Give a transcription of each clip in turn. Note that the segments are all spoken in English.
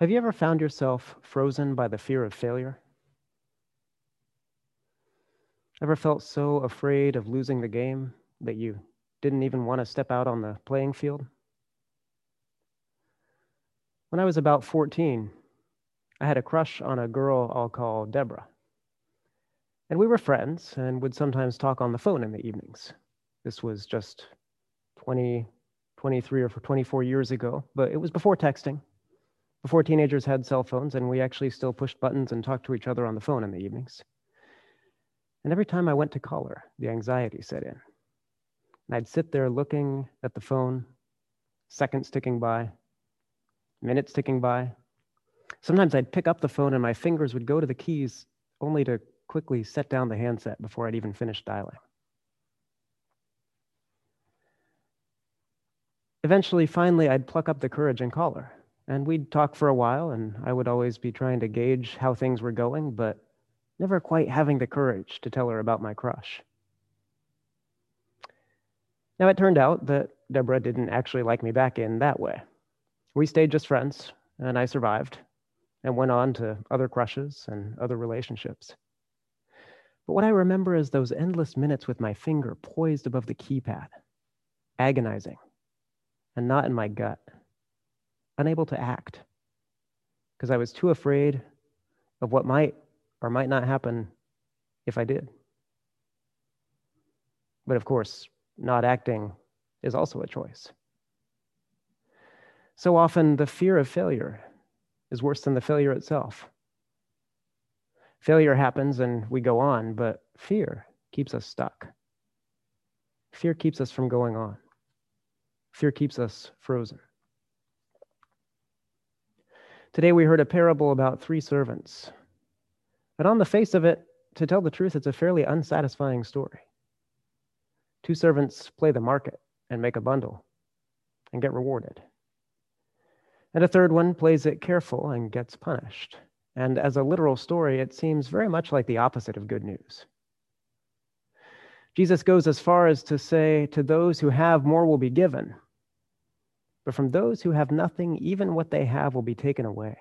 Have you ever found yourself frozen by the fear of failure? Ever felt so afraid of losing the game that you didn't even want to step out on the playing field? When I was about 14, I had a crush on a girl I'll call Deborah. And we were friends and would sometimes talk on the phone in the evenings. This was just 20, 23 or 24 years ago, but it was before texting before teenagers had cell phones, and we actually still pushed buttons and talked to each other on the phone in the evenings. And every time I went to call her, the anxiety set in. And I'd sit there looking at the phone, seconds ticking by, minutes ticking by. Sometimes I'd pick up the phone and my fingers would go to the keys only to quickly set down the handset before I'd even finished dialing. Eventually, finally, I'd pluck up the courage and call her. And we'd talk for a while, and I would always be trying to gauge how things were going, but never quite having the courage to tell her about my crush. Now, it turned out that Deborah didn't actually like me back in that way. We stayed just friends, and I survived and went on to other crushes and other relationships. But what I remember is those endless minutes with my finger poised above the keypad, agonizing and not in my gut unable to act because I was too afraid of what might or might not happen if I did. But of course, not acting is also a choice. So often, the fear of failure is worse than the failure itself. Failure happens and we go on, but fear keeps us stuck. Fear keeps us from going on. Fear keeps us frozen. Today we heard a parable about three servants. But on the face of it, to tell the truth, it's a fairly unsatisfying story. Two servants play the market and make a bundle and get rewarded. And a third one plays it careful and gets punished. And as a literal story, it seems very much like the opposite of good news. Jesus goes as far as to say, To those who have, more will be given. But from those who have nothing, even what they have will be taken away.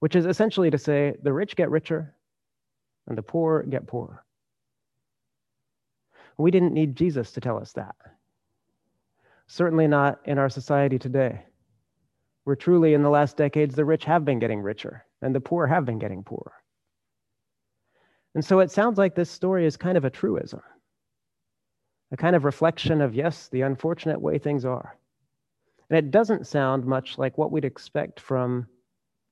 Which is essentially to say, the rich get richer and the poor get poorer. We didn't need Jesus to tell us that. Certainly not in our society today, where truly in the last decades the rich have been getting richer and the poor have been getting poorer. And so it sounds like this story is kind of a truism, a kind of reflection of, yes, the unfortunate way things are. And it doesn't sound much like what we'd expect from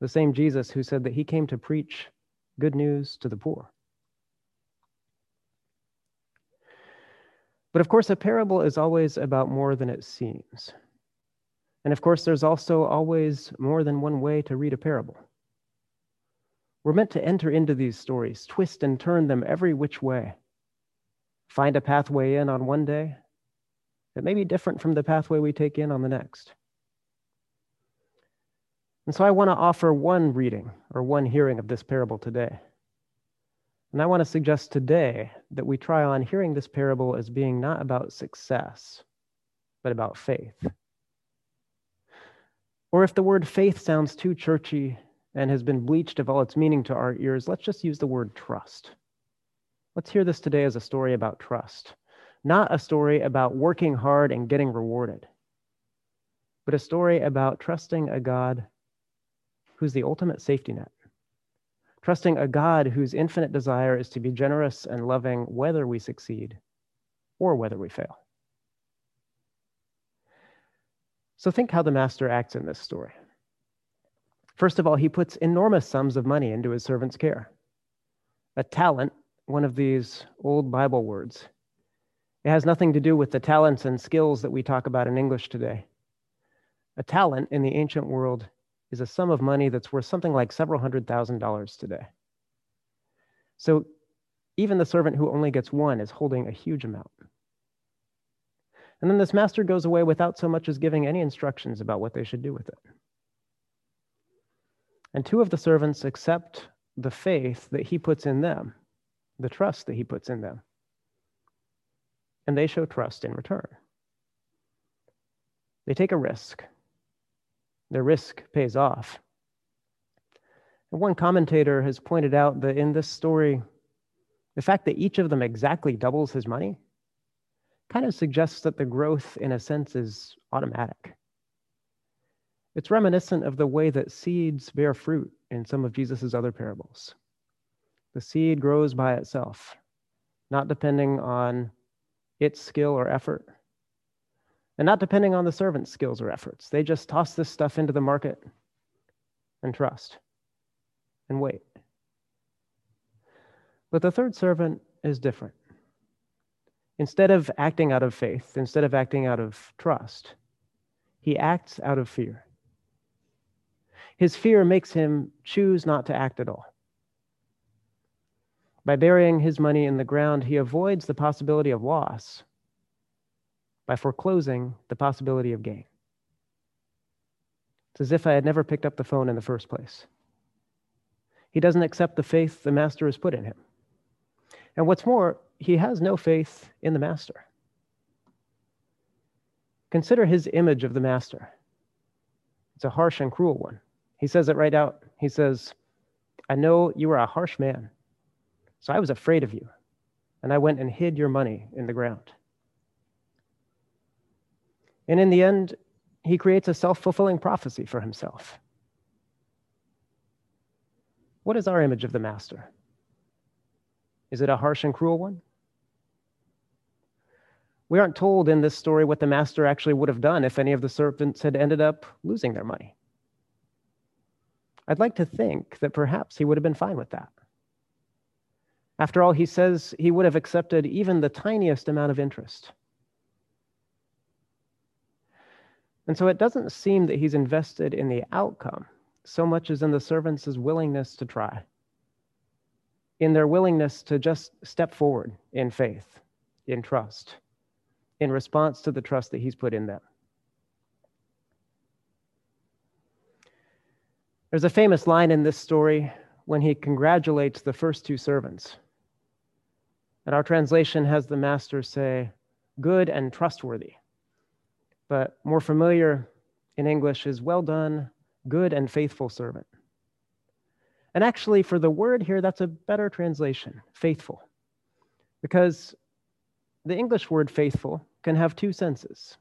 the same Jesus who said that he came to preach good news to the poor. But of course, a parable is always about more than it seems. And of course, there's also always more than one way to read a parable. We're meant to enter into these stories, twist and turn them every which way, find a pathway in on one day, that may be different from the pathway we take in on the next. And so I want to offer one reading or one hearing of this parable today. And I want to suggest today that we try on hearing this parable as being not about success, but about faith. Or if the word faith sounds too churchy and has been bleached of all its meaning to our ears, let's just use the word trust. Let's hear this today as a story about trust not a story about working hard and getting rewarded, but a story about trusting a God who's the ultimate safety net. Trusting a God whose infinite desire is to be generous and loving whether we succeed or whether we fail. So think how the master acts in this story. First of all, he puts enormous sums of money into his servant's care. A talent, one of these old Bible words, it has nothing to do with the talents and skills that we talk about in English today. A talent in the ancient world is a sum of money that's worth something like several hundred thousand dollars today. So even the servant who only gets one is holding a huge amount. And then this master goes away without so much as giving any instructions about what they should do with it. And two of the servants accept the faith that he puts in them, the trust that he puts in them and they show trust in return. They take a risk. Their risk pays off, And One commentator has pointed out that in this story, the fact that each of them exactly doubles his money kind of suggests that the growth, in a sense, is automatic. It's reminiscent of the way that seeds bear fruit in some of Jesus' other parables. The seed grows by itself, not depending on its skill or effort, and not depending on the servant's skills or efforts. They just toss this stuff into the market and trust and wait. But the third servant is different. Instead of acting out of faith, instead of acting out of trust, he acts out of fear. His fear makes him choose not to act at all. By burying his money in the ground, he avoids the possibility of loss by foreclosing the possibility of gain. It's as if I had never picked up the phone in the first place. He doesn't accept the faith the master has put in him. And what's more, he has no faith in the master. Consider his image of the master. It's a harsh and cruel one. He says it right out. He says, I know you are a harsh man, so I was afraid of you, and I went and hid your money in the ground. And in the end, he creates a self fulfilling prophecy for himself. What is our image of the master? Is it a harsh and cruel one? We aren't told in this story what the master actually would have done if any of the servants had ended up losing their money. I'd like to think that perhaps he would have been fine with that. After all, he says he would have accepted even the tiniest amount of interest. And so it doesn't seem that he's invested in the outcome so much as in the servants' willingness to try, in their willingness to just step forward in faith, in trust, in response to the trust that he's put in them. There's a famous line in this story when he congratulates the first two servants. And our translation has the master say, good and trustworthy. But more familiar in English is, well done, good and faithful servant. And actually, for the word here, that's a better translation, faithful. Because the English word faithful can have two senses.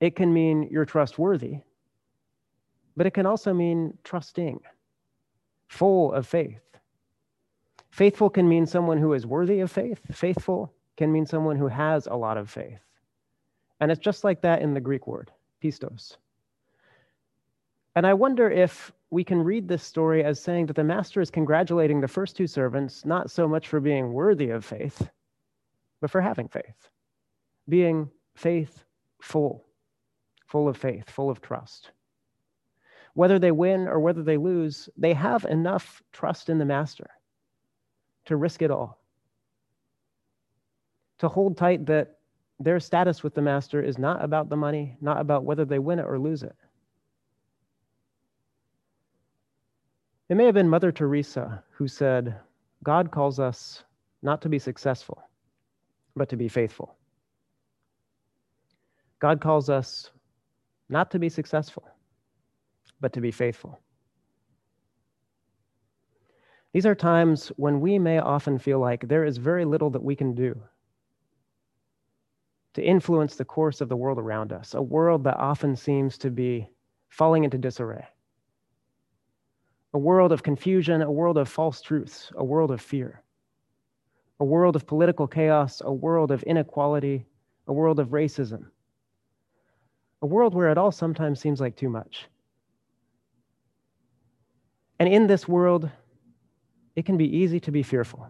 It can mean you're trustworthy, but it can also mean trusting, full of faith. Faithful can mean someone who is worthy of faith. Faithful can mean someone who has a lot of faith. And it's just like that in the Greek word, pistos. And I wonder if we can read this story as saying that the master is congratulating the first two servants not so much for being worthy of faith, but for having faith, being faithful, full of faith, full of trust. Whether they win or whether they lose, they have enough trust in the master to risk it all. To hold tight that their status with the master is not about the money, not about whether they win it or lose it. It may have been Mother Teresa who said, God calls us not to be successful, but to be faithful. God calls us not to be successful, but to be faithful. These are times when we may often feel like there is very little that we can do to influence the course of the world around us, a world that often seems to be falling into disarray. A world of confusion, a world of false truths, a world of fear, a world of political chaos, a world of inequality, a world of racism, a world where it all sometimes seems like too much. And in this world, it can be easy to be fearful.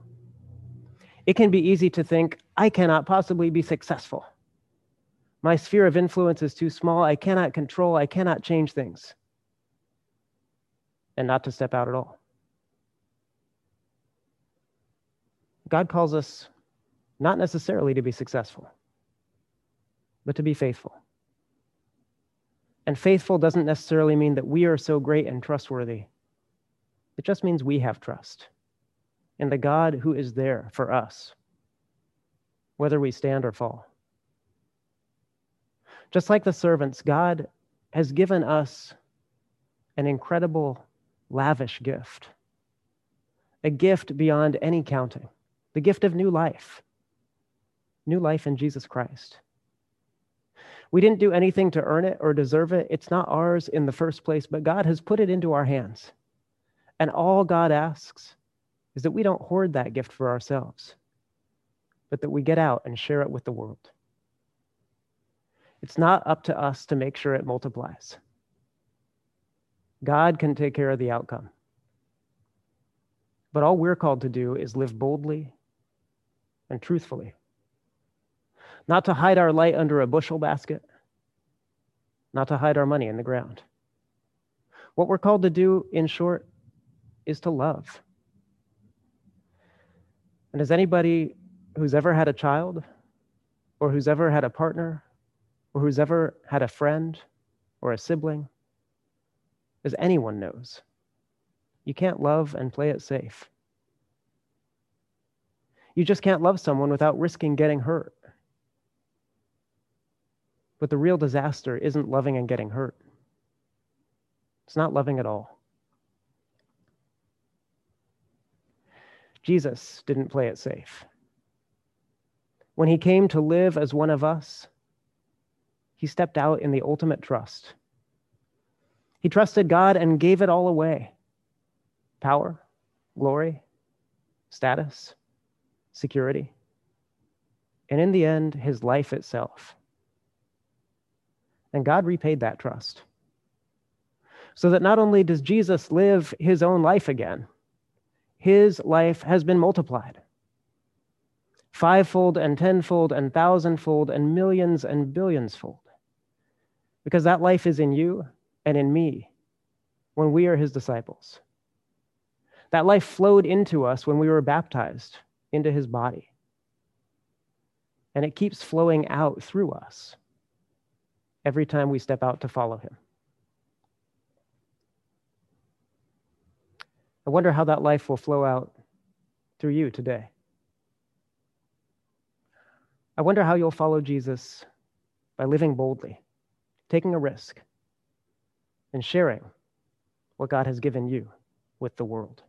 It can be easy to think, I cannot possibly be successful. My sphere of influence is too small. I cannot control, I cannot change things. And not to step out at all. God calls us not necessarily to be successful, but to be faithful. And faithful doesn't necessarily mean that we are so great and trustworthy it just means we have trust in the God who is there for us, whether we stand or fall. Just like the servants, God has given us an incredible lavish gift, a gift beyond any counting, the gift of new life, new life in Jesus Christ. We didn't do anything to earn it or deserve it. It's not ours in the first place, but God has put it into our hands. And all God asks is that we don't hoard that gift for ourselves, but that we get out and share it with the world. It's not up to us to make sure it multiplies. God can take care of the outcome. But all we're called to do is live boldly and truthfully. Not to hide our light under a bushel basket, not to hide our money in the ground. What we're called to do, in short, is to love. And as anybody who's ever had a child, or who's ever had a partner, or who's ever had a friend or a sibling, as anyone knows, you can't love and play it safe. You just can't love someone without risking getting hurt. But the real disaster isn't loving and getting hurt. It's not loving at all. Jesus didn't play it safe. When he came to live as one of us, he stepped out in the ultimate trust. He trusted God and gave it all away power, glory, status, security, and in the end, his life itself. And God repaid that trust. So that not only does Jesus live his own life again, his life has been multiplied fivefold and tenfold and thousandfold and millions and billionsfold. Because that life is in you and in me when we are his disciples. That life flowed into us when we were baptized into his body. And it keeps flowing out through us every time we step out to follow him. I wonder how that life will flow out through you today. I wonder how you'll follow Jesus by living boldly, taking a risk, and sharing what God has given you with the world.